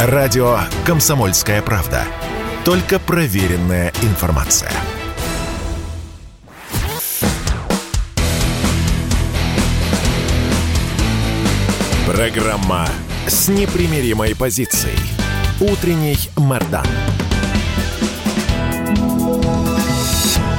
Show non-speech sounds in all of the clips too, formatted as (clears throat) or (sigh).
Радио «Комсомольская правда». Только проверенная информация. Программа с непримиримой позицией. Утренний Мордан.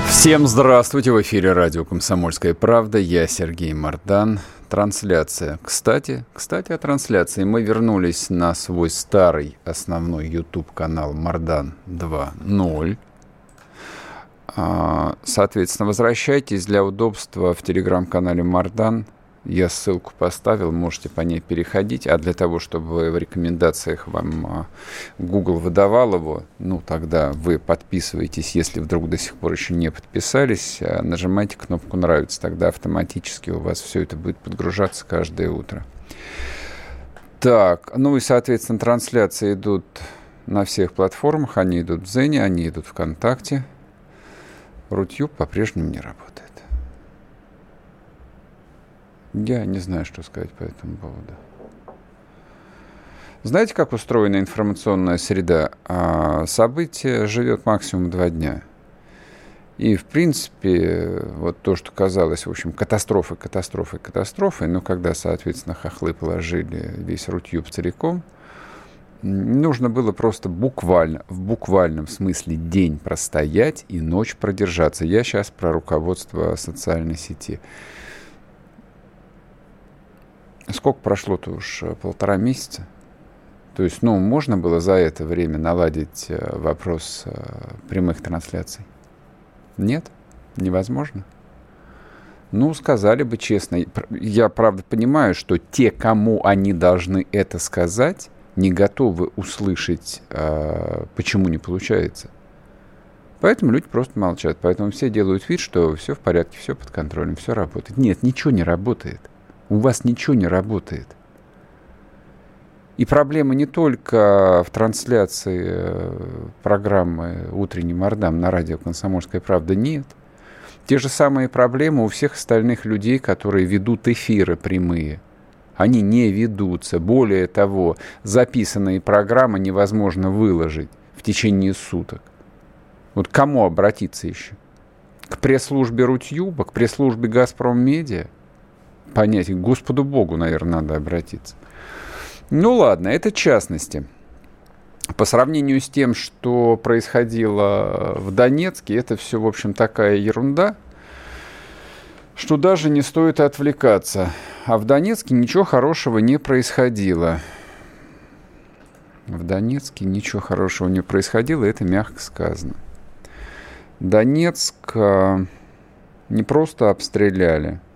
Всем здравствуйте! В эфире радио «Комсомольская правда». Я Сергей Мордан. Трансляция. Кстати, кстати, о трансляции. Мы вернулись на свой старый основной YouTube-канал Мордан 2.0. А, соответственно, возвращайтесь для удобства в телеграм-канале Мардан я ссылку поставил, можете по ней переходить. А для того, чтобы в рекомендациях вам а, Google выдавал его, ну, тогда вы подписываетесь, если вдруг до сих пор еще не подписались, а нажимайте кнопку «Нравится». Тогда автоматически у вас все это будет подгружаться каждое утро. Так, ну и, соответственно, трансляции идут на всех платформах. Они идут в Зене, они идут в ВКонтакте. Рутюб по-прежнему не работает. Я не знаю, что сказать по этому поводу. Знаете, как устроена информационная среда? А, событие живет максимум два дня. И, в принципе, вот то, что казалось, в общем, катастрофой, катастрофой, катастрофой, но когда, соответственно, хохлы положили весь Рутюб целиком, нужно было просто буквально, в буквальном смысле день простоять и ночь продержаться. Я сейчас про руководство социальной сети. Сколько прошло-то уж? Э, полтора месяца? То есть, ну, можно было за это время наладить э, вопрос э, прямых трансляций? Нет? Невозможно? Ну, сказали бы честно. Я, правда, понимаю, что те, кому они должны это сказать, не готовы услышать, почему не получается. Поэтому люди просто молчат. Поэтому все делают вид, что все в порядке, все под контролем, все работает. Нет, ничего не работает у вас ничего не работает. И проблема не только в трансляции э, программы «Утренний Мордам» на радио «Комсомольская правда» нет. Те же самые проблемы у всех остальных людей, которые ведут эфиры прямые. Они не ведутся. Более того, записанные программы невозможно выложить в течение суток. Вот кому обратиться еще? К пресс-службе Рутюба, к пресс-службе «Газпром Медиа»? понятие. К Господу Богу, наверное, надо обратиться. Ну ладно, это частности. По сравнению с тем, что происходило в Донецке, это все, в общем, такая ерунда, что даже не стоит отвлекаться. А в Донецке ничего хорошего не происходило. В Донецке ничего хорошего не происходило, это мягко сказано. Донецк э, не просто обстреляли –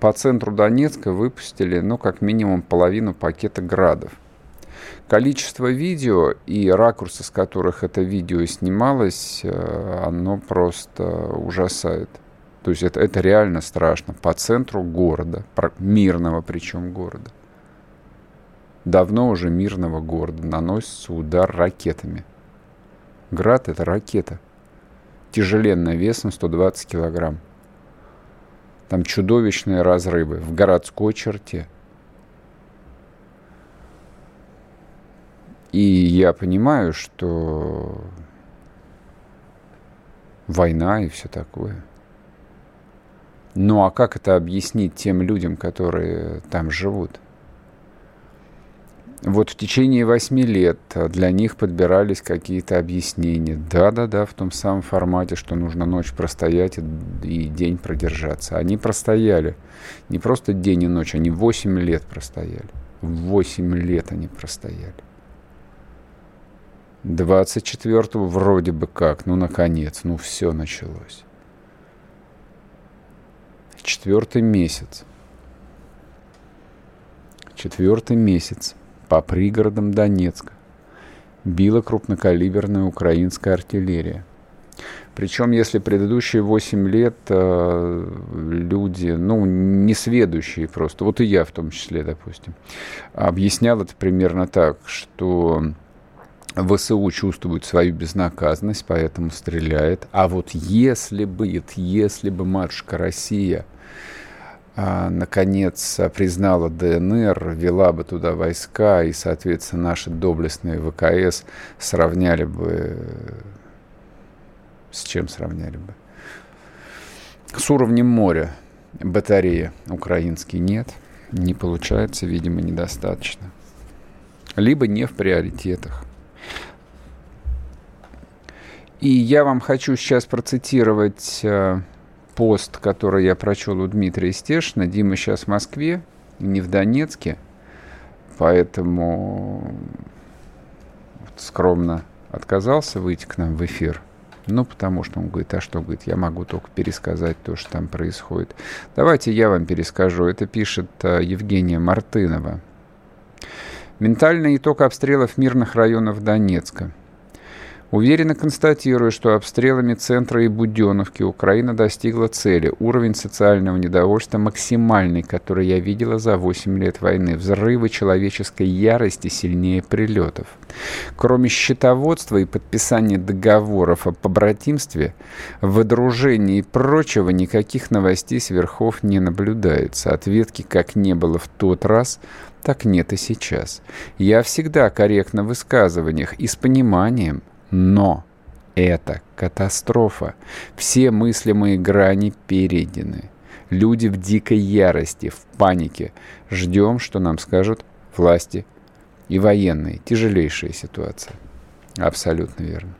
по центру Донецка выпустили, ну, как минимум половину пакета градов. Количество видео и ракурсы, с которых это видео снималось, э, оно просто ужасает. То есть это, это реально страшно. По центру города, мирного причем города. Давно уже мирного города наносится удар ракетами. Град — это ракета. Тяжеленная, весом 120 килограмм. Там чудовищные разрывы в городской черте. И я понимаю, что война и все такое. Ну а как это объяснить тем людям, которые там живут? Вот в течение восьми лет для них подбирались какие-то объяснения. Да-да-да, в том самом формате, что нужно ночь простоять и, и день продержаться. Они простояли. Не просто день и ночь, они восемь лет простояли. Восемь лет они простояли. 24-го вроде бы как, ну, наконец, ну, все началось. Четвертый месяц. Четвертый месяц по пригородам Донецка била крупнокалиберная украинская артиллерия. Причем, если предыдущие 8 лет э, люди, ну, несведущие просто, вот и я в том числе, допустим, объяснял это примерно так, что ВСУ чувствует свою безнаказанность, поэтому стреляет. А вот если бы, если бы матушка Россия наконец признала ДНР, вела бы туда войска, и, соответственно, наши доблестные ВКС сравняли бы... С чем сравняли бы? С уровнем моря батареи украинские нет. Не получается, видимо, недостаточно. Либо не в приоритетах. И я вам хочу сейчас процитировать э, пост, который я прочел у Дмитрия Стешина. Дима сейчас в Москве, не в Донецке, поэтому скромно отказался выйти к нам в эфир. Ну, потому что он говорит, а что, говорит, я могу только пересказать то, что там происходит. Давайте я вам перескажу. Это пишет uh, Евгения Мартынова. Ментальный итог обстрелов мирных районов Донецка – Уверенно констатирую, что обстрелами центра и Буденовки Украина достигла цели. Уровень социального недовольства максимальный, который я видела за 8 лет войны. Взрывы человеческой ярости сильнее прилетов. Кроме счетоводства и подписания договоров о побратимстве, выдружении и прочего никаких новостей с верхов не наблюдается. Ответки как не было в тот раз, так нет и сейчас. Я всегда корректно в высказываниях и с пониманием, но это катастрофа. Все мыслимые грани перейдены. Люди в дикой ярости, в панике. Ждем, что нам скажут власти и военные. Тяжелейшая ситуация. Абсолютно верно.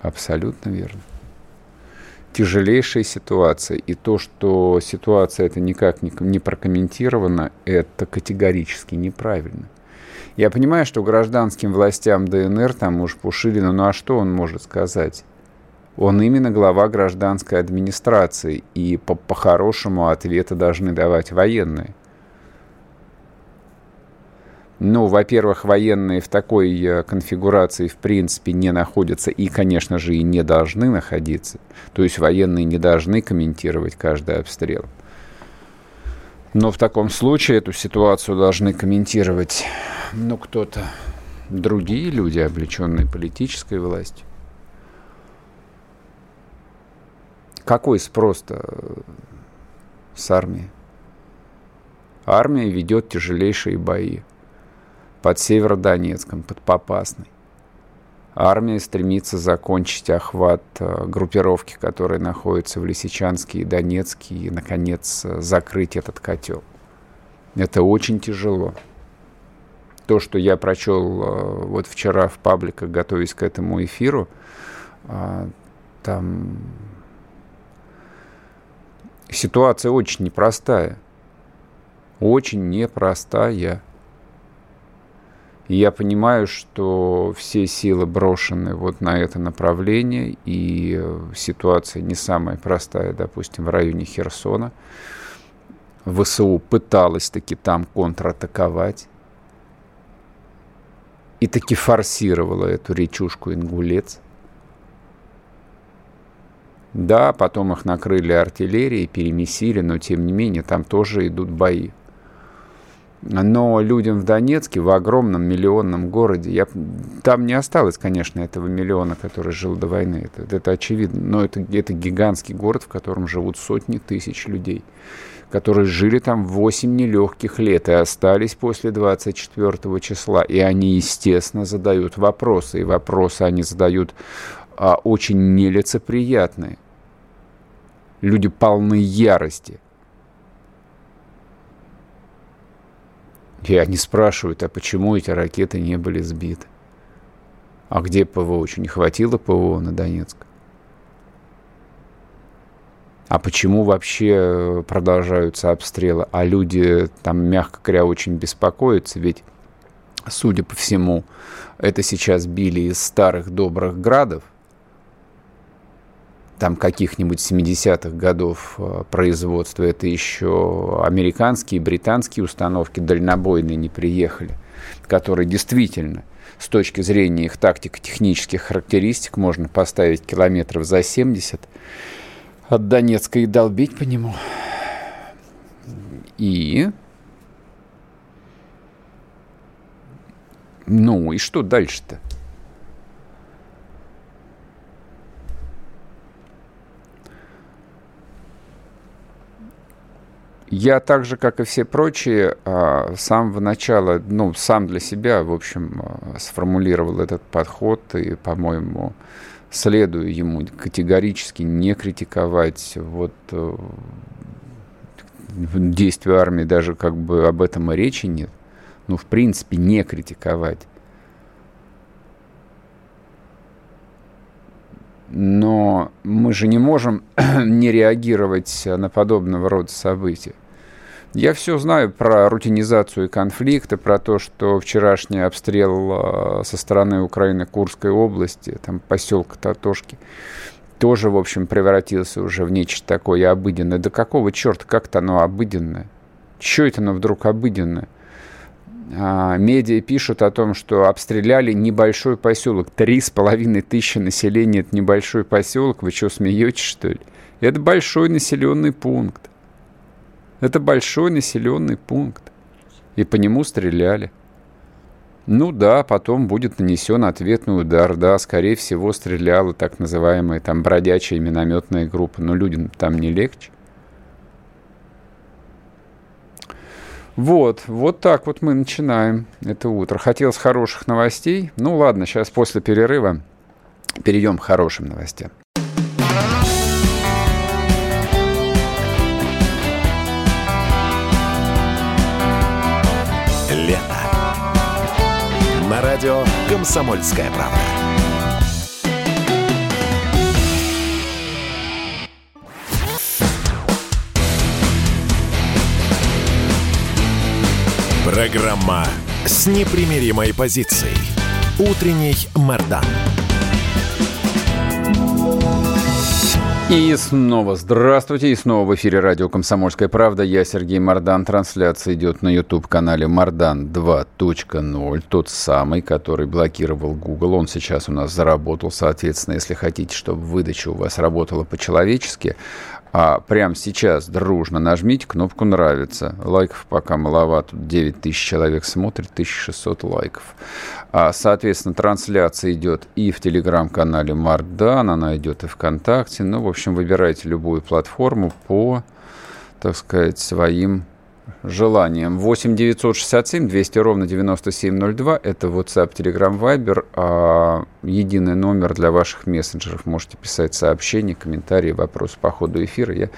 Абсолютно верно. Тяжелейшая ситуация. И то, что ситуация это никак не прокомментирована, это категорически неправильно. Я понимаю, что гражданским властям ДНР, там уж Пушилина, ну а что он может сказать? Он именно глава гражданской администрации, и по-хорошему по ответы должны давать военные. Ну, во-первых, военные в такой э, конфигурации в принципе не находятся и, конечно же, и не должны находиться. То есть военные не должны комментировать каждый обстрел. Но в таком случае эту ситуацию должны комментировать, ну, кто-то, другие люди, облеченные политической властью. Какой спрос-то с армией? Армия ведет тяжелейшие бои под Северодонецком, под Попасной. Армия стремится закончить охват э, группировки, которая находится в Лисичанске и Донецке, и, наконец, э, закрыть этот котел. Это очень тяжело. То, что я прочел э, вот вчера в пабликах, готовясь к этому эфиру, там ситуация очень непростая. Очень непростая. И я понимаю, что все силы брошены вот на это направление, и э, ситуация не самая простая, допустим, в районе Херсона. ВСУ пыталась таки там контратаковать и таки форсировала эту речушку Ингулец. Да, потом их накрыли артиллерией, перемесили, но тем не менее там тоже идут бои. Но людям в Донецке, в огромном миллионном городе, я, там не осталось, конечно, этого миллиона, который жил до войны. Это, это очевидно. Но это, это гигантский город, в котором живут сотни тысяч людей, которые жили там 8 нелегких лет и остались после 24 числа. И они, естественно, задают вопросы. И вопросы они задают а, очень нелицеприятные. Люди полны ярости – И они спрашивают, а почему эти ракеты не были сбиты? А где ПВО? Что, не хватило ПВО на Донецк? А почему вообще э, продолжаются обстрелы? А люди там, мягко говоря, очень беспокоятся, ведь, судя по всему, это сейчас били из старых добрых градов, там каких-нибудь 70-х годов э, производства. Это еще американские, британские установки дальнобойные не приехали, которые действительно с точки зрения их тактико-технических характеристик можно поставить километров за 70 от Донецка и долбить по нему. И... Ну и что дальше-то? Я так же, как и все прочие, а, с самого начала, ну, сам для себя, в общем, а, сформулировал этот подход и, по-моему, следую ему категорически не критиковать вот э, действия армии, даже как бы об этом и речи нет. Ну, в принципе, не критиковать. Но мы же не можем (clears throat) не реагировать на подобного рода события. Я все знаю про рутинизацию конфликта, про то, что вчерашний обстрел э, со стороны Украины Курской области, там поселка Татошки, тоже, в общем, превратился уже в нечто такое обыденное. Да какого черта, как-то оно обыденное? Чего это оно вдруг обыденное? А, медиа пишут о том, что обстреляли небольшой поселок. Три с половиной тысячи населения – это небольшой поселок. Вы что, смеетесь, что ли? Это большой населенный пункт. Это большой населенный пункт. И по нему стреляли. Ну да, потом будет нанесен ответный удар. Да, скорее всего, стреляла так называемая там бродячая минометная группа. Но людям там не легче. Вот, вот так вот мы начинаем это утро. Хотелось хороших новостей. Ну ладно, сейчас после перерыва перейдем к хорошим новостям. Лето. На радио «Комсомольская правда». Программа с непримиримой позицией. Утренний Мордан. И снова здравствуйте, и снова в эфире радио «Комсомольская правда». Я Сергей Мордан. Трансляция идет на YouTube-канале «Мордан 2.0», тот самый, который блокировал Google. Он сейчас у нас заработал, соответственно, если хотите, чтобы выдача у вас работала по-человечески, а прямо сейчас дружно нажмите кнопку «Нравится». Лайков пока маловато. 9 тысяч человек смотрит, 1600 лайков. А, соответственно, трансляция идет и в телеграм-канале Мардан, она идет и ВКонтакте. Ну, в общем, выбирайте любую платформу по, так сказать, своим желанием. 8 967 200 ровно 9702. Это WhatsApp, Telegram, Viber. А единый номер для ваших мессенджеров. Можете писать сообщения, комментарии, вопросы по ходу эфира. Я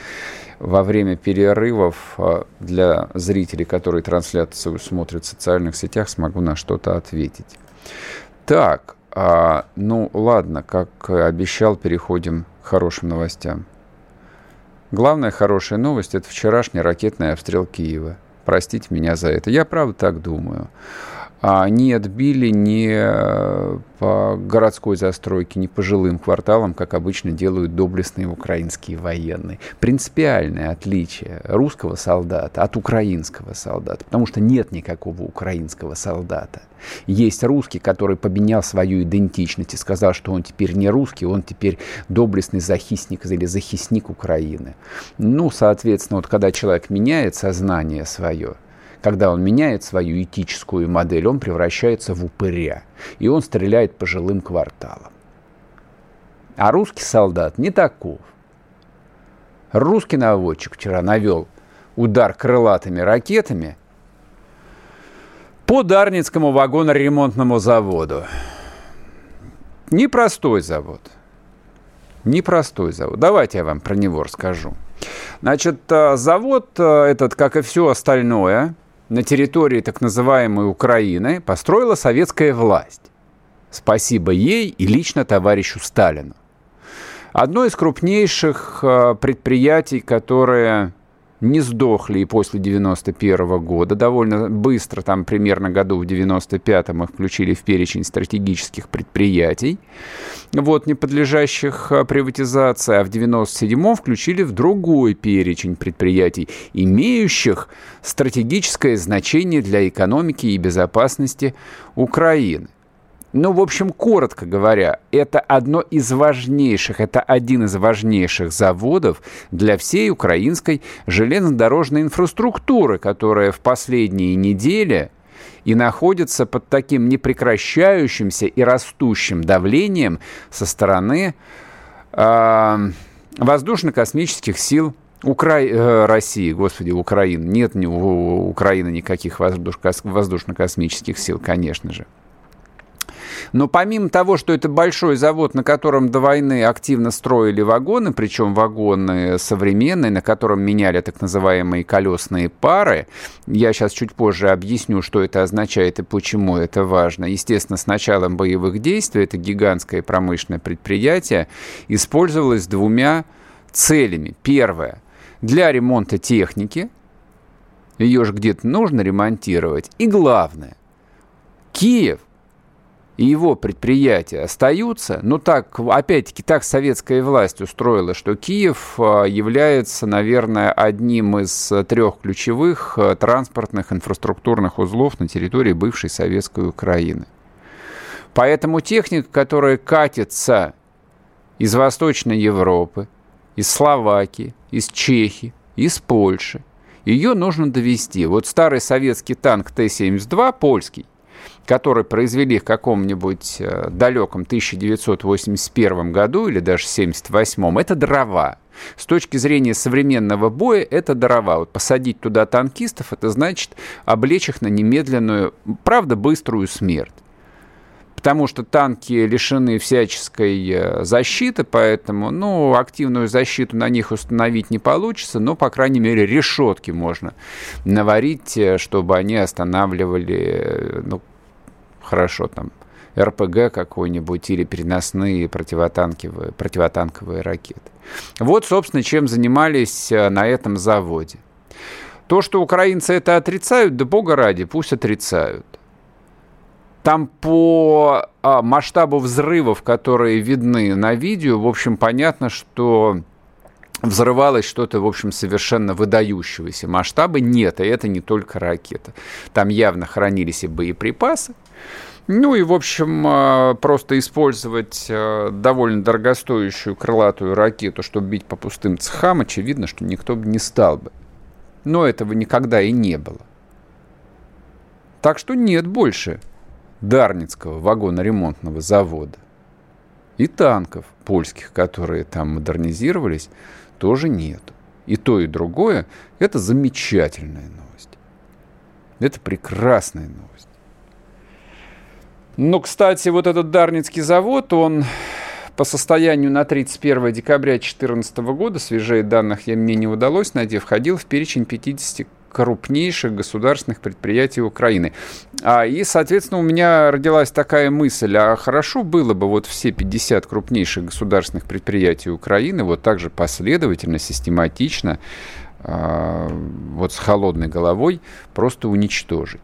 во время перерывов а, для зрителей, которые трансляцию смотрят в социальных сетях, смогу на что-то ответить. Так, а, ну ладно, как обещал, переходим к хорошим новостям. Главная хорошая новость – это вчерашний ракетный обстрел Киева. Простите меня за это. Я правда так думаю. А не отбили ни э, по городской застройке, ни по жилым кварталам, как обычно делают доблестные украинские военные. Принципиальное отличие русского солдата от украинского солдата, потому что нет никакого украинского солдата. Есть русский, который поменял свою идентичность и сказал, что он теперь не русский, он теперь доблестный захисник или захисник Украины. Ну, соответственно, вот когда человек меняет сознание свое, когда он меняет свою этическую модель, он превращается в упыря. И он стреляет по жилым кварталам. А русский солдат не таков. Русский наводчик вчера навел удар крылатыми ракетами по Дарницкому вагоноремонтному заводу. Непростой завод. Непростой завод. Давайте я вам про него расскажу. Значит, э, завод э, этот, как и все остальное, на территории так называемой Украины построила советская власть. Спасибо ей и лично товарищу Сталину. Одно из крупнейших э, предприятий, которое не сдохли и после 91 года. Довольно быстро, там примерно году в 95-м их включили в перечень стратегических предприятий, вот, не подлежащих а, приватизации, а в 97-м включили в другой перечень предприятий, имеющих стратегическое значение для экономики и безопасности Украины. Ну, в общем, коротко говоря, это одно из важнейших, это один из важнейших заводов для всей украинской железнодорожной инфраструктуры, которая в последние недели и находится под таким непрекращающимся и растущим давлением со стороны э, воздушно-космических сил Укра... Э, России, господи, Украины. Нет ни у Украины никаких воздушно-космических сил, конечно же. Но помимо того, что это большой завод, на котором до войны активно строили вагоны, причем вагоны современные, на котором меняли так называемые колесные пары, я сейчас чуть позже объясню, что это означает и почему это важно. Естественно, с началом боевых действий это гигантское промышленное предприятие использовалось двумя целями. Первое – для ремонта техники, ее же где-то нужно ремонтировать. И главное, Киев – и его предприятия остаются, но так, опять-таки, так советская власть устроила, что Киев а, является, наверное, одним из трех ключевых а, транспортных инфраструктурных узлов на территории бывшей советской Украины. Поэтому техника, которая катится из Восточной Европы, из Словакии, из Чехии, из Польши, ее нужно довести. Вот старый советский танк Т-72, польский, который произвели в каком-нибудь э, далеком 1981 году или даже 1978, это дрова. С точки зрения современного боя, это дрова. Вот посадить туда танкистов, это значит облечь их на немедленную, правда, быструю смерть потому что танки лишены всяческой э, защиты, поэтому, ну, активную защиту на них установить не получится, но, по крайней мере, решетки можно наварить, э, чтобы они останавливали, ну, хорошо, там, РПГ какой-нибудь или переносные противотанковые, противотанковые ракеты. Вот, собственно, чем занимались э, на этом заводе. То, что украинцы это отрицают, да бога ради, пусть отрицают. Там по а, масштабу взрывов, которые видны на видео, в общем, понятно, что взрывалось что-то, в общем, совершенно выдающегося масштаба. Нет, и это не только ракета. Там явно хранились и боеприпасы. Ну и, в общем, а, просто использовать а, довольно дорогостоящую крылатую ракету, чтобы бить по пустым цехам, очевидно, что никто бы не стал бы. Но этого никогда и не было. Так что нет больше Дарницкого вагоноремонтного завода. И танков польских, которые там модернизировались, тоже нету. И то, и другое – это замечательная новость. Это прекрасная новость. Но, кстати, вот этот Дарницкий завод, он по состоянию на 31 декабря 2014 года, свежее данных я мне не удалось найти, входил в перечень 50 крупнейших государственных предприятий Украины. А, и, соответственно, у меня родилась такая мысль, а хорошо было бы вот все 50 крупнейших государственных предприятий Украины вот так же последовательно, систематично, а, вот с холодной головой просто уничтожить.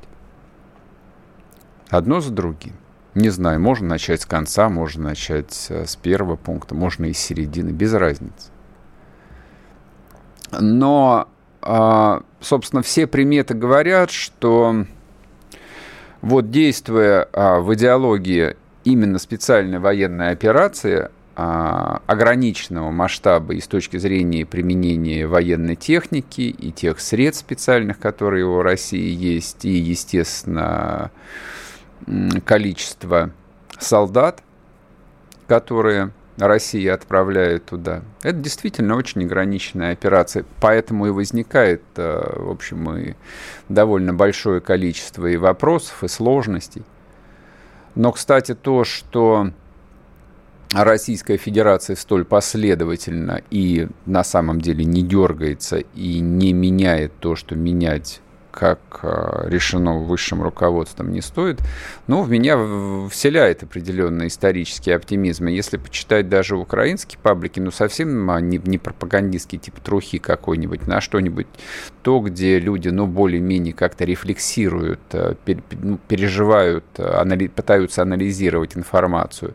Одно за другим. Не знаю, можно начать с конца, можно начать э, с первого пункта, можно и с середины, без разницы. Но а, собственно, все приметы говорят, что вот действуя а, в идеологии именно специальной военной операции а, ограниченного масштаба и с точки зрения применения военной техники и тех средств специальных, которые у России есть, и, естественно, количество солдат, которые Россия отправляет туда. Это действительно очень ограниченная операция, поэтому и возникает, э, в общем, и довольно большое количество и вопросов, и сложностей. Но, кстати, то, что Российская Федерация столь последовательно и на самом деле не дергается и не меняет то, что менять как а, решено высшим руководством, не стоит, но в меня вселяет определенный исторический оптимизм. И если почитать даже украинские паблики, ну совсем а, не, не пропагандистский тип трухи какой-нибудь, на что-нибудь, то, где люди, ну, более-менее как-то рефлексируют, а, ну, переживают, пытаются анализировать информацию,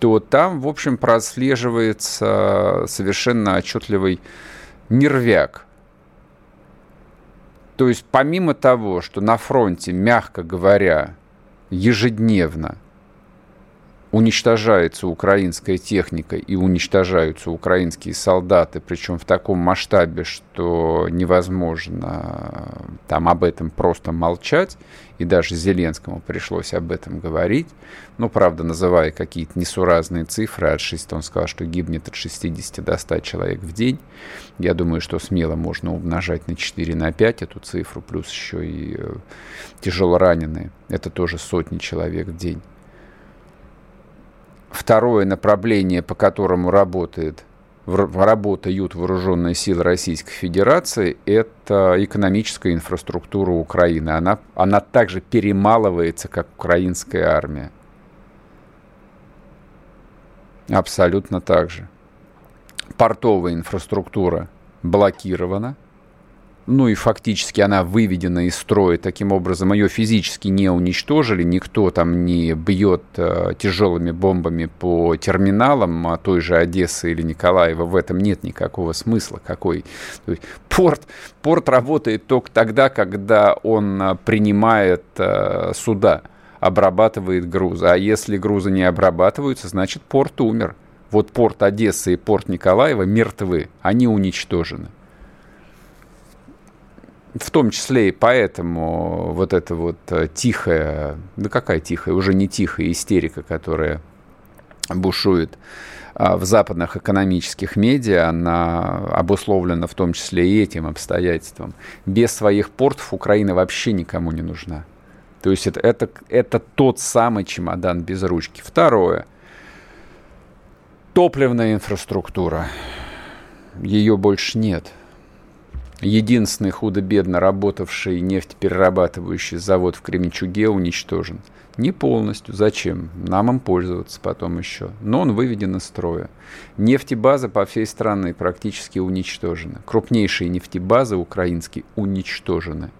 то там, в общем, прослеживается совершенно отчетливый нервяк то есть помимо того, что на фронте, мягко говоря, ежедневно уничтожается украинская техника и уничтожаются украинские солдаты, причем в таком масштабе, что невозможно там об этом просто молчать, и даже Зеленскому пришлось об этом говорить, ну, правда, называя какие-то несуразные цифры, от 6, он сказал, что гибнет от 60 до 100 человек в день, я думаю, что смело можно умножать на 4, на 5 эту цифру, плюс еще и э, тяжело раненые, это тоже сотни человек в день. Второе направление, по которому работает, работают вооруженные силы Российской Федерации, это экономическая инфраструктура Украины. Она, она также перемалывается, как украинская армия. Абсолютно так же. Портовая инфраструктура блокирована ну и фактически она выведена из строя. Таким образом, ее физически не уничтожили, никто там не бьет э, тяжелыми бомбами по терминалам а той же Одессы или Николаева. В этом нет никакого смысла. Какой? То есть порт, порт работает только тогда, когда он э, принимает э, суда, обрабатывает грузы. А если грузы не обрабатываются, значит порт умер. Вот порт Одессы и порт Николаева мертвы, они уничтожены в том числе и поэтому вот эта вот э, тихая, да какая тихая, уже не тихая истерика, которая бушует а, в западных экономических медиа, она обусловлена в том числе и этим обстоятельством. Без своих портов Украина вообще никому не нужна. То есть это, это, это тот самый чемодан без ручки. Второе. Топливная инфраструктура. Ее больше нет единственный худо-бедно работавший нефтеперерабатывающий завод в Кременчуге уничтожен. Не полностью. Зачем? Нам им пользоваться потом еще. Но он выведен из строя. Нефтебазы по всей стране практически уничтожены. Крупнейшие нефтебазы украинские уничтожены.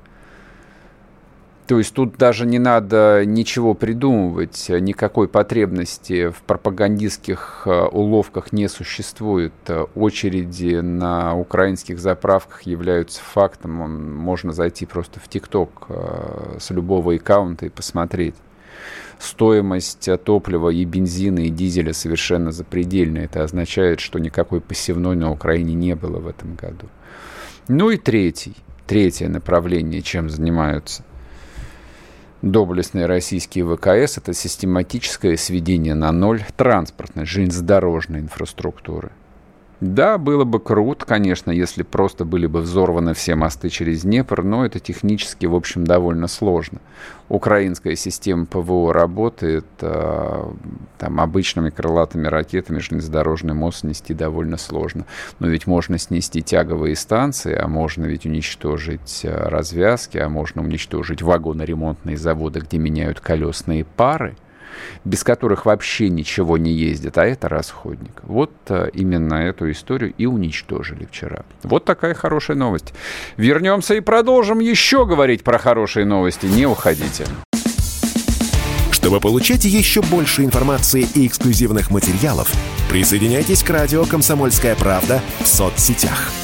То есть тут даже не надо ничего придумывать, никакой потребности в пропагандистских э, уловках не существует. Очереди на украинских заправках являются фактом. Можно зайти просто в ТикТок э, с любого аккаунта и посмотреть. Стоимость топлива и бензина, и дизеля совершенно запредельная. Это означает, что никакой посевной на Украине не было в этом году. Ну и третий, третье направление, чем занимаются – доблестные российские ВКС – это систематическое сведение на ноль транспортной, железнодорожной инфраструктуры – да, было бы круто, конечно, если просто были бы взорваны все мосты через Днепр, но это технически, в общем, довольно сложно. Украинская система ПВО работает, э, там обычными крылатыми ракетами железнодорожный мост снести довольно сложно. Но ведь можно снести тяговые станции, а можно ведь уничтожить э, развязки, а можно уничтожить вагоноремонтные заводы, где меняют колесные пары без которых вообще ничего не ездит, а это расходник. Вот а, именно эту историю и уничтожили вчера. Вот такая хорошая новость. Вернемся и продолжим еще говорить про хорошие новости. Не уходите. Чтобы получать еще больше информации и эксклюзивных материалов, присоединяйтесь к радио «Комсомольская правда» в соцсетях –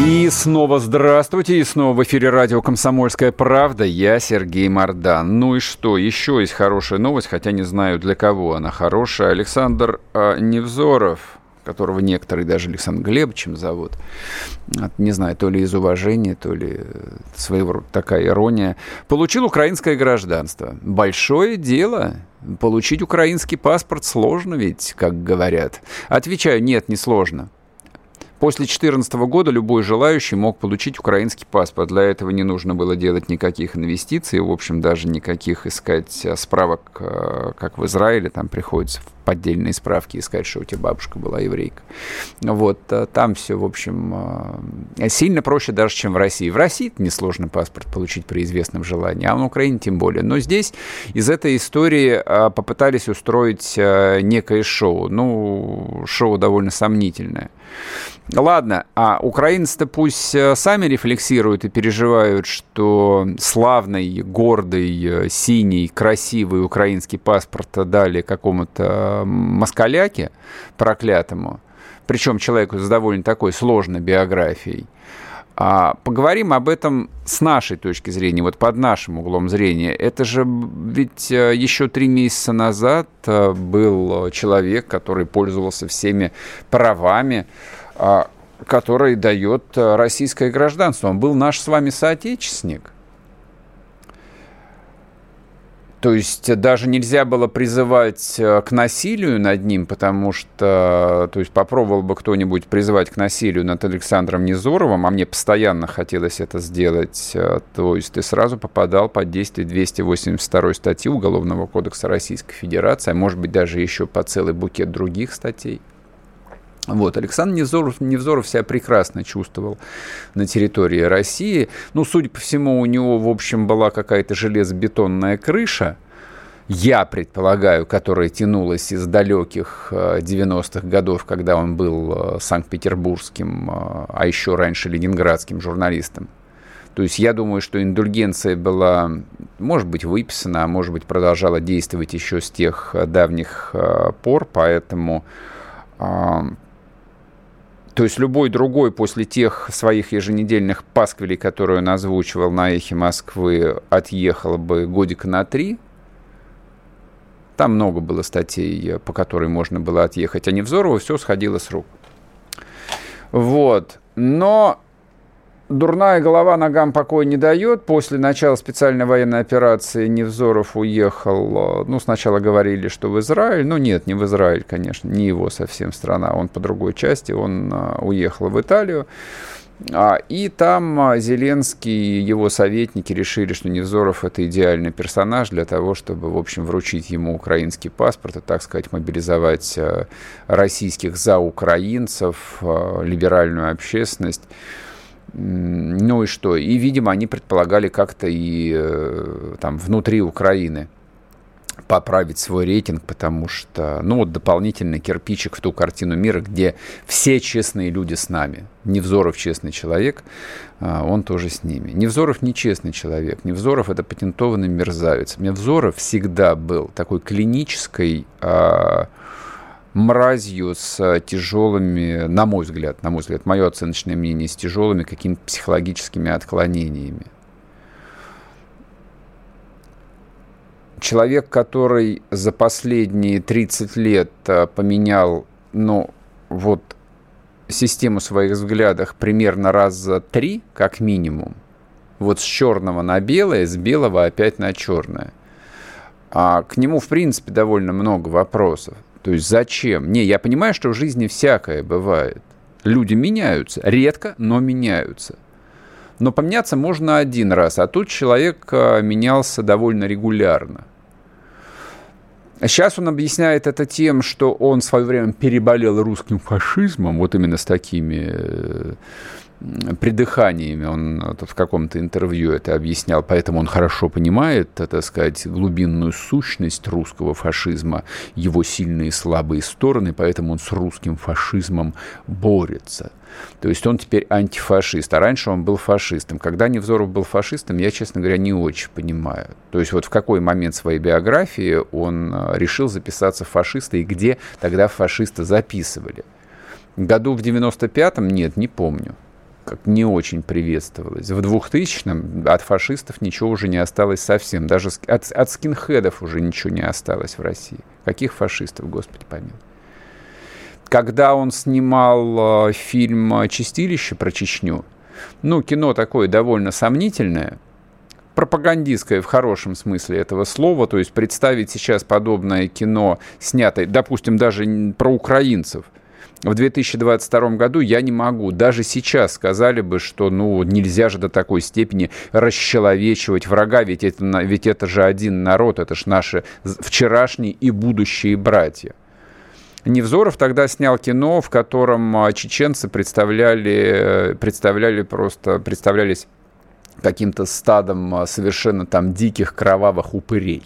И снова здравствуйте, и снова в эфире радио «Комсомольская правда». Я Сергей Мордан. Ну и что, еще есть хорошая новость, хотя не знаю, для кого она хорошая. Александр э, Невзоров, которого некоторые даже Александр Глебовичем зовут, не знаю, то ли из уважения, то ли своего рода такая ирония, получил украинское гражданство. Большое дело. Получить украинский паспорт сложно ведь, как говорят. Отвечаю, нет, не сложно. После 2014 года любой желающий мог получить украинский паспорт. Для этого не нужно было делать никаких инвестиций, в общем, даже никаких искать э, справок, э, как в Израиле, там приходится поддельные справки искать, что у тебя бабушка была еврейка. Вот, э, там все, в общем, сильно проще даже, чем в России. В России несложно паспорт получить при известном желании, а на Украине тем более. Но здесь из этой истории попытались устроить некое шоу. Ну, шоу довольно сомнительное. Ладно, а украинцы-то пусть сами рефлексируют и переживают, что славный, гордый, синий, красивый украинский паспорт дали какому-то москаляке проклятому, причем человеку с довольно такой сложной биографией. А поговорим об этом с нашей точки зрения, вот под нашим углом зрения. Это же ведь э, еще три месяца назад э, был человек, который пользовался всеми правами, который дает э, российское гражданство. Он был наш с вами соотечественник. То есть даже нельзя было призывать э, к насилию над ним, потому что, то есть попробовал бы кто-нибудь призывать к насилию над Александром Незоровым, а мне постоянно хотелось это сделать, э, то есть ты сразу попадал под действие 282 статьи Уголовного кодекса Российской Федерации, а может быть даже еще по целый букет других статей. Вот, Александр Невзоров, Невзоров себя прекрасно чувствовал на территории России. Ну, судя по всему, у него, в общем, была какая-то железобетонная крыша, я предполагаю, которая тянулась из далеких 90-х э, годов, когда он был э, санкт-петербургским, э, а еще раньше ленинградским журналистом. То есть я думаю, что индульгенция была, может быть, выписана, а может быть, продолжала действовать еще с тех давних пор, поэтому то есть любой другой после тех своих еженедельных пасквилей, которые он озвучивал на эхе Москвы, отъехал бы годика на три. Там много было статей, по которой можно было отъехать. А Невзорову все сходило с рук. Вот. Но Дурная голова ногам покоя не дает. После начала специальной военной операции Невзоров уехал, э, ну, сначала говорили, что в Израиль. Ну, нет, не в Израиль, конечно, не его совсем страна. Он по другой части, он э, уехал в Италию. А, и там э, Зеленский и его советники решили, что Невзоров – это идеальный персонаж для того, чтобы, в общем, вручить ему украинский паспорт и, так сказать, мобилизовать российских заукраинцев, либеральную общественность. Ну и что? И, видимо, они предполагали как-то и э, там внутри Украины поправить свой рейтинг, потому что, ну, вот дополнительный кирпичик в ту картину мира, где все честные люди с нами. Невзоров честный человек, а, он тоже с ними. Невзоров нечестный человек. Невзоров это патентованный мерзавец. Невзоров всегда был такой клинической а, мразью с тяжелыми, на мой взгляд, на мой взгляд, мое оценочное мнение, с тяжелыми какими-то психологическими отклонениями. Человек, который за последние 30 лет э, поменял, ну, вот, систему своих взглядах примерно раз за три, как минимум, вот с черного на белое, с белого опять на черное. А к нему, в принципе, довольно много вопросов. То есть зачем? Не, я понимаю, что в жизни всякое бывает. Люди меняются. Редко, но меняются. Но поменяться можно один раз, а тут человек а, менялся довольно регулярно. Сейчас он объясняет это тем, что он в свое время переболел русским фашизмом, вот именно с такими э, придыханиями, он в каком-то интервью это объяснял, поэтому он хорошо понимает, так сказать, глубинную сущность русского фашизма, его сильные и слабые стороны, поэтому он с русским фашизмом борется. То есть он теперь антифашист, а раньше он был фашистом. Когда Невзоров был фашистом, я, честно говоря, не очень понимаю. То есть вот в какой момент своей биографии он э, решил записаться фашиста и где тогда фашиста записывали? Году в 95-м? Нет, не помню как не очень приветствовалось. В 2000-м от фашистов ничего уже не осталось совсем. Даже от, от скинхедов уже ничего не осталось в России. Каких фашистов, Господи помилуй. Когда он снимал э, фильм «Чистилище» про Чечню, ну, кино такое довольно сомнительное, пропагандистское в хорошем смысле этого слова, то есть представить сейчас подобное кино, снятое, допустим, даже про украинцев – в 2022 году я не могу. Даже сейчас сказали бы, что ну нельзя же до такой степени расчеловечивать врага, ведь это, ведь это же один народ, это же наши вчерашние и будущие братья. Невзоров тогда снял кино, в котором а, чеченцы представляли, представляли просто, представлялись каким-то стадом а, совершенно там диких кровавых упырей.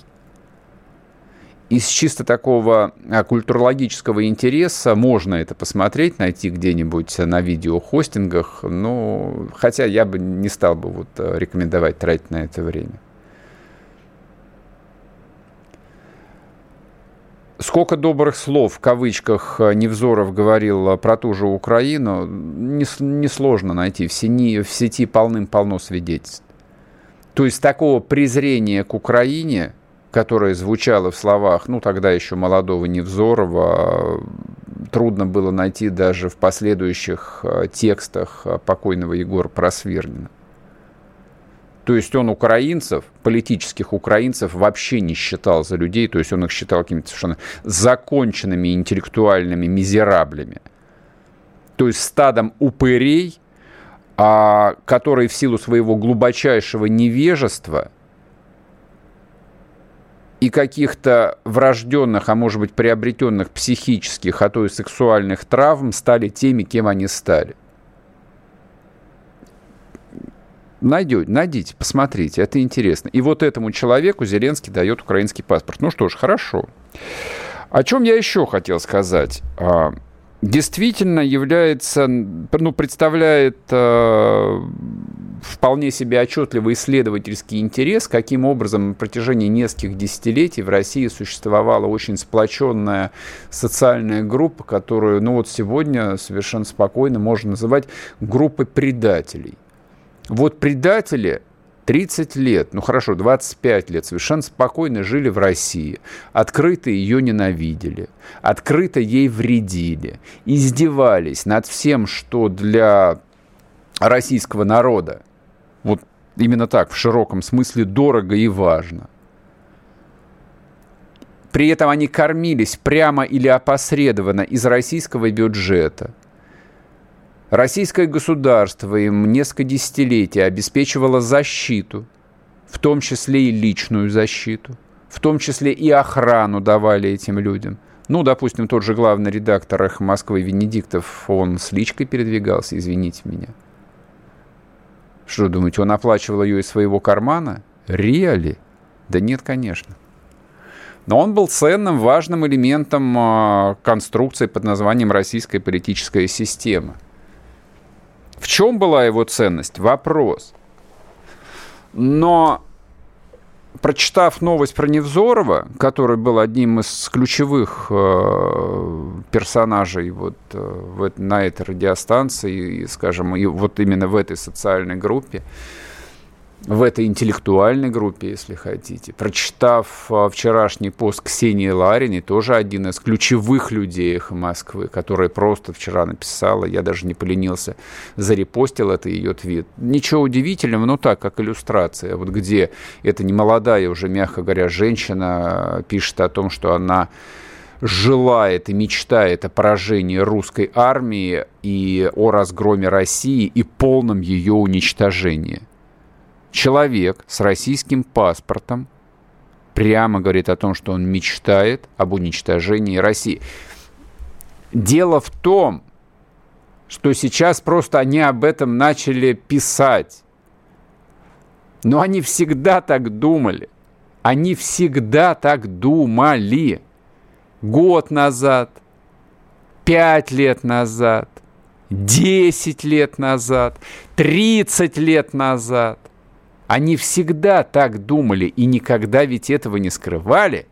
Из чисто такого а, культурологического интереса можно это посмотреть, найти где-нибудь на видеохостингах, ну, хотя я бы не стал бы вот рекомендовать тратить на это время. Сколько добрых слов, в кавычках, э, Невзоров говорил э, про ту же Украину, несложно не найти. В, сети, в сети полным-полно свидетельств. То есть такого презрения к Украине, которое звучало в словах, ну, тогда еще молодого Невзорова, трудно было найти даже в последующих э, текстах покойного Егора Просвирнина. То есть он украинцев, политических украинцев вообще не считал за людей, то есть он их считал какими-то совершенно законченными интеллектуальными мизераблями. То есть стадом упырей, а, которые в силу своего глубочайшего невежества и каких-то врожденных, а может быть приобретенных психических, а то и сексуальных травм стали теми, кем они стали – Найдете, найдите, посмотрите, это интересно. И вот этому человеку Зеленский дает украинский паспорт. Ну что ж, хорошо. О чем я еще хотел сказать? Действительно является, ну, представляет э, вполне себе отчетливый исследовательский интерес, каким образом на протяжении нескольких десятилетий в России существовала очень сплоченная социальная группа, которую, ну, вот сегодня совершенно спокойно можно называть группой предателей – вот предатели 30 лет, ну хорошо, 25 лет совершенно спокойно жили в России, открыто ее ненавидели, открыто ей вредили, издевались над всем, что для российского народа, вот именно так, в широком смысле, дорого и важно. При этом они кормились прямо или опосредованно из российского бюджета – Российское государство им несколько десятилетий обеспечивало защиту, в том числе и личную защиту, в том числе и охрану давали этим людям. Ну, допустим, тот же главный редактор «Эхо Москвы» Венедиктов, он с личкой передвигался, извините меня. Что, думаете, он оплачивал ее из своего кармана? Реали? Да нет, конечно. Но он был ценным, важным элементом э, конструкции под названием «Российская политическая система». В чем была его ценность? Вопрос. Но прочитав новость про Невзорова, который был одним из ключевых э, персонажей вот, э, в, на этой радиостанции, и, скажем, и вот именно в этой социальной группе, в этой интеллектуальной группе, если хотите. Прочитав а, вчерашний пост Ксении Лариной, тоже один из ключевых людей «Эхо Москвы», которая просто вчера написала, я даже не поленился, зарепостил это ее твит. Ничего удивительного, но так, как иллюстрация. Вот где эта немолодая уже, мягко говоря, женщина а, пишет о том, что она желает и мечтает о поражении русской армии и о разгроме России и полном ее уничтожении человек с российским паспортом прямо говорит о том, что он мечтает об уничтожении России. Дело в том, что сейчас просто они об этом начали писать. Но они всегда так думали. Они всегда так думали. Год назад, пять лет назад, десять лет назад, тридцать лет назад. Они всегда так думали и никогда ведь этого не скрывали.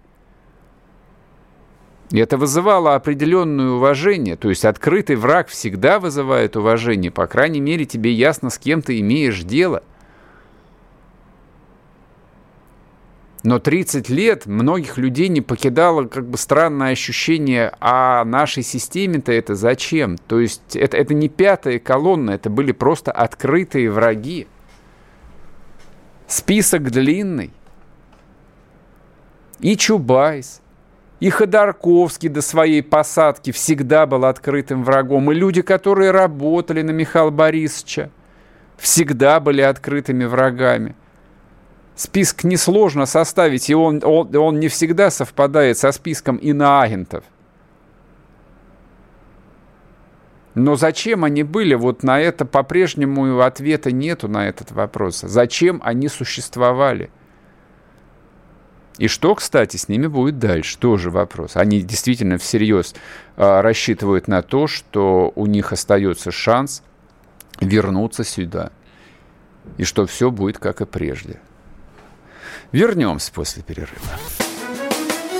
И это вызывало определенное уважение. То есть открытый враг всегда вызывает уважение. По крайней мере, тебе ясно, с кем ты имеешь дело. Но 30 лет многих людей не покидало как бы странное ощущение, а нашей системе-то это зачем? То есть это, это не пятая колонна, это были просто открытые враги. Список длинный. И Чубайс, и Ходорковский до своей посадки всегда был открытым врагом. И люди, которые работали на Михаила Борисовича, всегда были открытыми врагами. Список несложно составить, и он, он, он не всегда совпадает со списком иноагентов. Но зачем они были? Вот на это по-прежнему ответа нету на этот вопрос. Зачем они существовали? И что, кстати, с ними будет дальше? Тоже вопрос. Они действительно всерьез э, рассчитывают на то, что у них остается шанс вернуться сюда. И что все будет как и прежде. Вернемся после перерыва.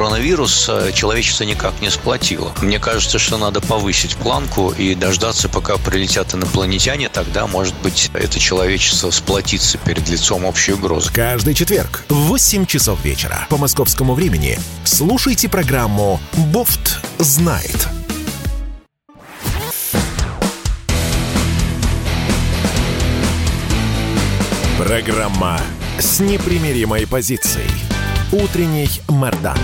коронавирус, э, человечество никак не сплотило. Мне кажется, что надо повысить планку и дождаться, пока прилетят инопланетяне, тогда, может быть, это человечество сплотится перед лицом общей угрозы. Каждый четверг в 8 часов вечера по московскому времени слушайте программу «Бофт знает». Программа с непримиримой позицией. Утренний Мордан.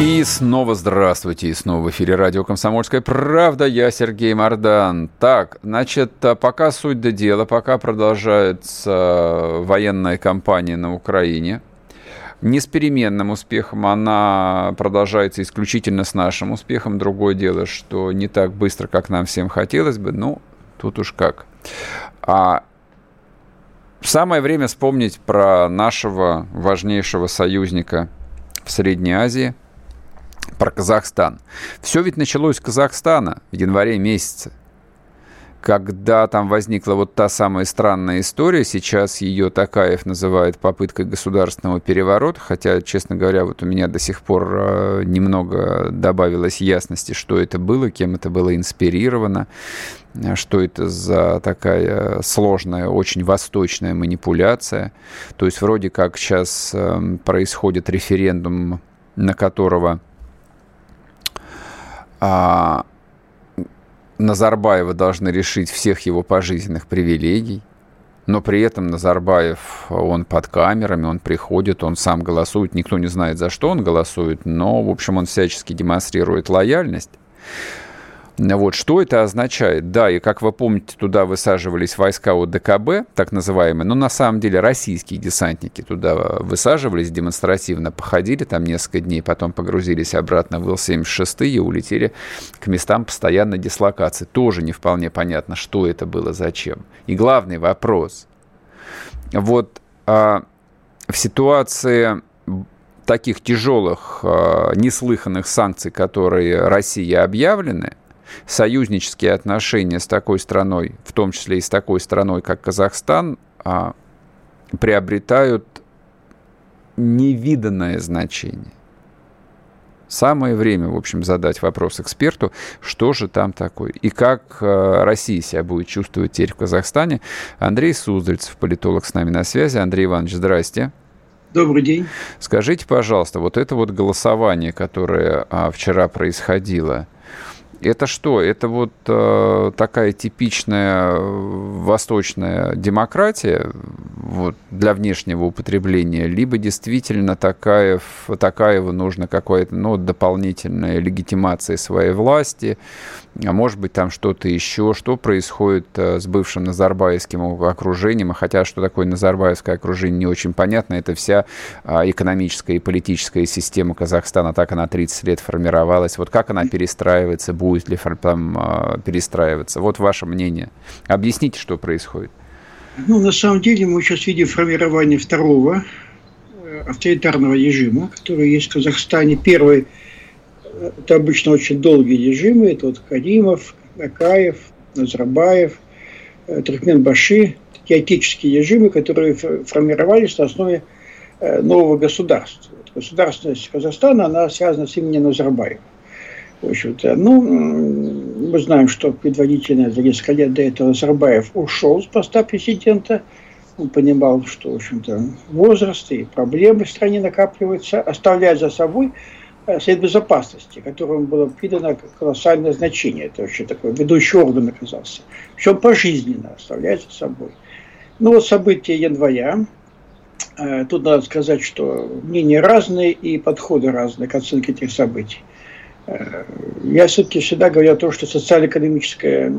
И снова здравствуйте, и снова в эфире радио «Комсомольская правда». Я Сергей Мордан. Так, значит, пока суть до дела, пока продолжается военная кампания на Украине, не с переменным успехом, она продолжается исключительно с нашим успехом. Другое дело, что не так быстро, как нам всем хотелось бы, ну, тут уж как. А самое время вспомнить про нашего важнейшего союзника в Средней Азии – про Казахстан. Все ведь началось с Казахстана в январе месяце когда там возникла вот та самая странная история, сейчас ее Такаев называет попыткой государственного переворота, хотя, честно говоря, вот у меня до сих пор э, немного добавилось ясности, что это было, кем это было инспирировано, что это за такая сложная, очень восточная манипуляция. То есть вроде как сейчас э, происходит референдум, на которого а, Назарбаева должны решить всех его пожизненных привилегий, но при этом Назарбаев, он под камерами, он приходит, он сам голосует, никто не знает, за что он голосует, но, в общем, он всячески демонстрирует лояльность. Вот, что это означает? Да, и как вы помните, туда высаживались войска ОДКБ, так называемые, но на самом деле российские десантники туда высаживались демонстративно, походили там несколько дней, потом погрузились обратно в Ил-76 и улетели к местам постоянной дислокации. Тоже не вполне понятно, что это было, зачем. И главный вопрос. Вот а, в ситуации таких тяжелых, а, неслыханных санкций, которые России объявлены, союзнические отношения с такой страной, в том числе и с такой страной, как Казахстан, а, приобретают невиданное значение. Самое время, в общем, задать вопрос эксперту, что же там такое и как э, Россия себя будет чувствовать теперь в Казахстане. Андрей Суздальцев, политолог с нами на связи. Андрей Иванович, здрасте. Добрый день. Скажите, пожалуйста, вот это вот голосование, которое а, вчера происходило, это что? Это вот э, такая типичная восточная демократия вот, для внешнего употребления, либо действительно такая, такая нужна какая-то ну, дополнительная легитимация своей власти, а может быть там что-то еще, что происходит э, с бывшим назарбаевским окружением, а хотя что такое назарбаевское окружение не очень понятно, это вся э, экономическая и политическая система Казахстана, так она 30 лет формировалась, вот как она перестраивается, будет будет ли там а, перестраиваться? Вот ваше мнение. Объясните, что происходит. Ну, на самом деле мы сейчас видим формирование второго э, авторитарного режима, который есть в Казахстане. Первый э, – это обычно очень долгие режимы. Это вот Каримов, Акаев, Назарбаев, э, Туркменбаши. Такие отеческие режимы, которые формировались на основе нового государства. Государственность Казахстана, она связана с именем Назарбаева. В общем-то, ну, мы знаем, что предварительно за несколько лет до этого Назарбаев ушел с поста президента. Он понимал, что, в общем-то, возраст и проблемы в стране накапливаются, оставляя за собой э, Совет Безопасности, которому было придано колоссальное значение. Это вообще такой ведущий орган оказался. Причем пожизненно оставляется собой. Ну вот события января. Э, тут надо сказать, что мнения разные и подходы разные к оценке этих событий. Э, я все-таки всегда говорю о том, что социально-экономическое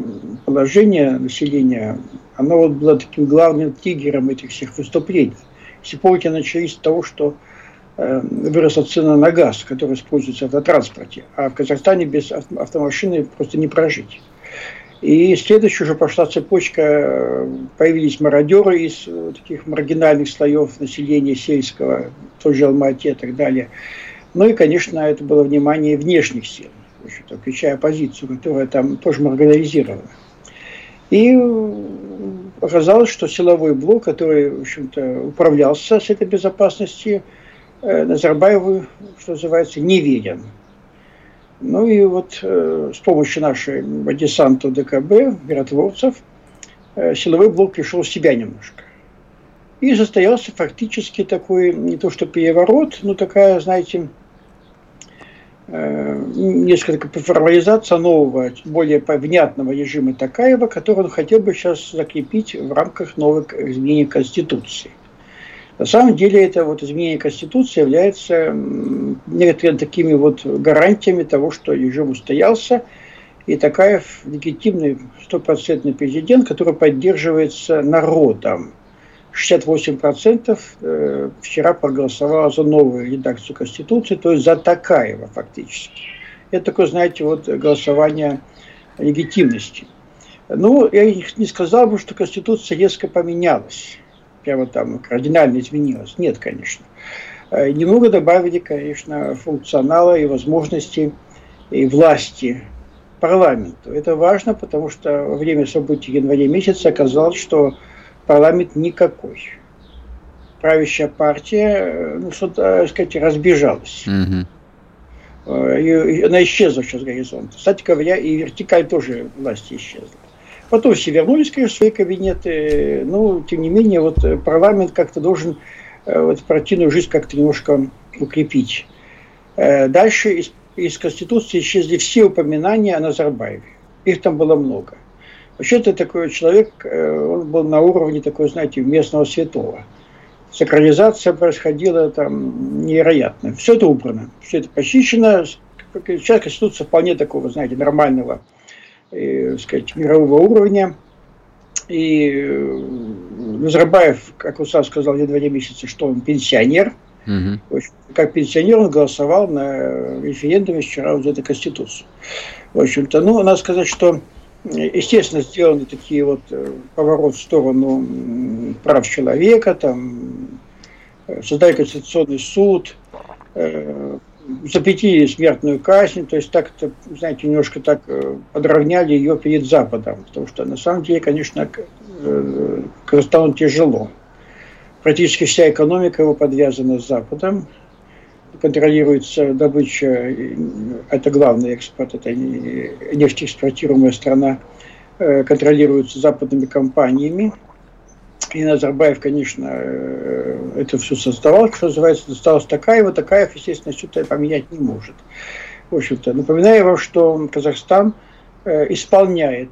положение населения, оно вот было таким главным триггером этих всех выступлений. Если помните, начались с того, что э, выросла цена на газ, который используется в автотранспорте, а в Казахстане без автомашины просто не прожить. И следующая уже пошла цепочка, э, появились мародеры из таких маргинальных слоев населения сельского, тоже Алмате и так далее – ну и, конечно, это было внимание внешних сил, включая оппозицию, которая там тоже маргинализирована. И оказалось, что силовой блок, который, в общем-то, управлялся с этой безопасностью, э, Назарбаеву, что называется, не верен. Ну и вот э, с помощью нашего десанта ДКБ, миротворцев, э, силовой блок пришел в себя немножко. И состоялся фактически такой, не то что переворот, но такая, знаете, несколько формализация нового, более внятного режима Такаева, который он хотел бы сейчас закрепить в рамках новых изменений Конституции. На самом деле это вот изменение Конституции является некоторыми такими вот гарантиями того, что режим устоялся, и Такаев легитимный стопроцентный президент, который поддерживается народом. 68% э, вчера проголосовало за новую редакцию Конституции, то есть за Такаева фактически. Это такое, знаете, вот голосование легитимности. Ну, я не сказал бы, что Конституция резко поменялась, прямо там кардинально изменилась. Нет, конечно. Э, немного добавили, конечно, функционала и возможностей и власти парламенту. Это важно, потому что во время событий января месяца оказалось, что парламент никакой. Правящая партия, э, ну, что так сказать, разбежалась. И она исчезла сейчас с горизонта. Кстати говоря, и вертикаль тоже власти исчезла. Потом все вернулись, конечно, в свои кабинеты. Но, тем не менее, вот парламент как-то должен вот, партийную жизнь как-то немножко укрепить. Дальше из, из Конституции исчезли все упоминания о Назарбаеве. Их там было много. Вообще-то такой человек, э, он был на уровне такой, знаете, местного святого. Сакрализация происходила там невероятно. Все это убрано, все это почищено. Сейчас Конституция вполне такого, знаете, нормального, э, сказать, мирового уровня. И э, Назарбаев, как он сам сказал в январе месяце, что он пенсионер. Угу. Как пенсионер он голосовал на референдуме вчера вот за эту Конституцию. В общем-то, ну, надо сказать, что естественно, сделаны такие вот э, поворот в сторону прав человека, там, э, создали Конституционный суд, э, запретили смертную казнь, то есть так это, знаете, немножко так подровняли ее перед Западом, потому что на самом деле, конечно, Казахстану тяжело. Практически вся экономика его подвязана с Западом, контролируется добыча, это главный экспорт, это нефтеэкспортируемая страна, э, контролируется западными компаниями. И Назарбаев, конечно, э, это все создавал, что называется, досталось Такаева. Такаев, естественно, что-то поменять не может. В общем-то, напоминаю вам, что Казахстан э, исполняет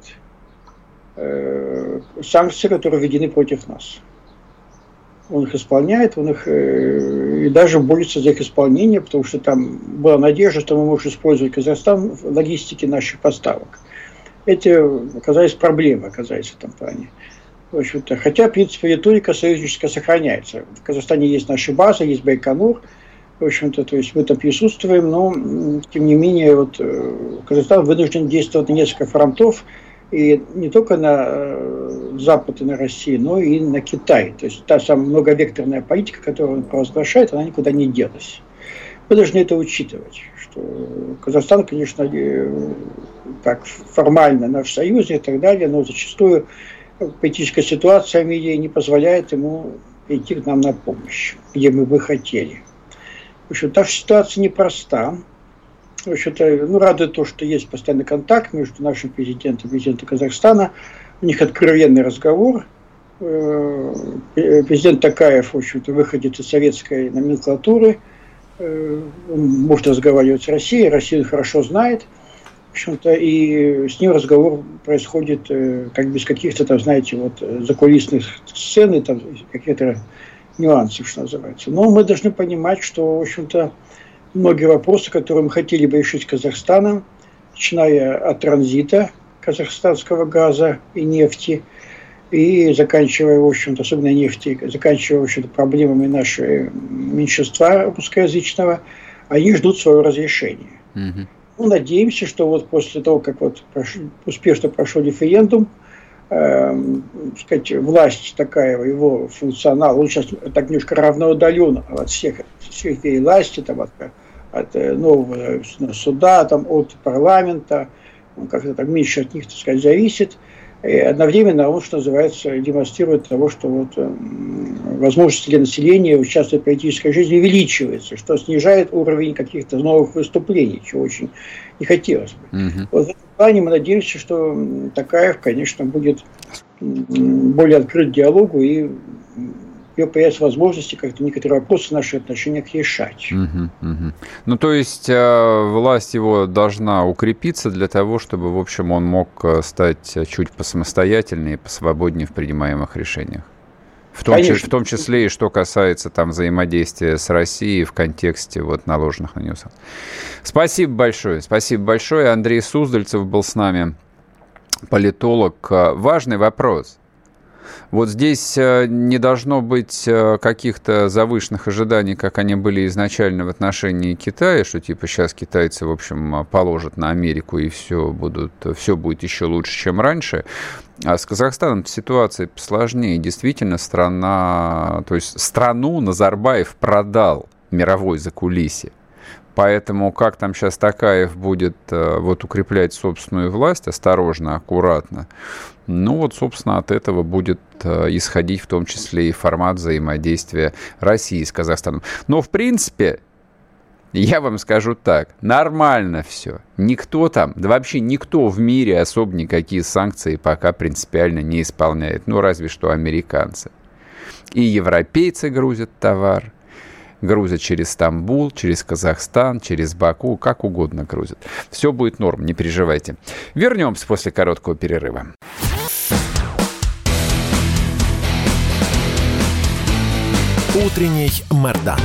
санкции, которые введены против нас он их исполняет, он их э, и даже борется за их исполнение, потому что там была надежда, что мы можем использовать Казахстан в логистике наших поставок. Эти оказались проблемы, оказались в этом плане. В общем-то, хотя, в принципе, риторика союзническая сохраняется. В Казахстане есть наши базы, есть Байконур, в общем-то, то есть мы там присутствуем, но, тем не менее, вот э, Казахстан вынужден действовать на несколько фронтов, и не только на э, Запад и на Россию, но и на Китай. То есть та самая многовекторная политика, которую он провозглашает, она никуда не делась. Мы должны это учитывать, что Казахстан, конечно, как формально наш союзник и так далее, но зачастую политическая ситуация в мире не позволяет ему прийти к нам на помощь, где мы бы хотели. В общем, та ситуация непроста. В общем-то, ну, радует то, что есть постоянный контакт между нашим президентом и президентом Казахстана. У них откровенный разговор. Э, президент Такаев, в общем-то, выходит из советской номенклатуры. он может разговаривать с Россией, Россия хорошо знает, в общем-то, и с ним разговор происходит как без каких-то, там, знаете, вот закулисных сцен и там какие-то нюансы, что называется. Но мы должны понимать, что, в общем-то, многие вопросы, которые мы хотели бы решить с Казахстаном, начиная от транзита казахстанского газа и нефти, и заканчивая, в общем-то, особенно нефти, заканчивая, в общем-то, проблемами нашего меньшинства русскоязычного, они ждут своего разрешения. Угу. Ну, надеемся, что вот после того, как вот прош... успешно прошел референдум, э, сказать, власть такая, его функционал, он сейчас так немножко равноудален от всех, всех власти, там, от от э, нового суда, там, от парламента, он как-то так меньше от них, так сказать, зависит. И одновременно он, что называется, демонстрирует того, что вот э, возможности для населения участвовать в политической жизни увеличивается, что снижает уровень каких-то новых выступлений, чего очень не хотелось бы. Угу. Вот в этом плане мы надеемся, что Такаев, конечно, будет более открыт диалогу и ее появятся возможности как-то некоторые вопросы наши отношения решать. Угу, угу. Ну, то есть э, власть его должна укрепиться для того, чтобы, в общем, он мог э, стать чуть посамостоятельнее посвободнее в принимаемых решениях. В том, числе, в том числе и что касается там взаимодействия с Россией в контексте вот наложенных на нее Спасибо большое. Спасибо большое. Андрей Суздальцев был с нами, политолог. Э, важный вопрос. Вот здесь э, не должно быть э, каких-то завышенных ожиданий, как они были изначально в отношении Китая, что типа сейчас китайцы, в общем, положат на Америку и все, будут, все будет еще лучше, чем раньше. А с Казахстаном ситуация сложнее. Действительно, страна, то есть страну Назарбаев продал мировой закулисье. Поэтому как там сейчас Такаев будет э, вот укреплять собственную власть, осторожно, аккуратно, ну вот, собственно, от этого будет э, исходить в том числе и формат взаимодействия России с Казахстаном. Но, в принципе, я вам скажу так, нормально все. Никто там, да вообще никто в мире особо никакие санкции пока принципиально не исполняет. Ну, разве что американцы. И европейцы грузят товар, грузят через Стамбул, через Казахстан, через Баку, как угодно грузят. Все будет норм, не переживайте. Вернемся после короткого перерыва. Утренний Мордан.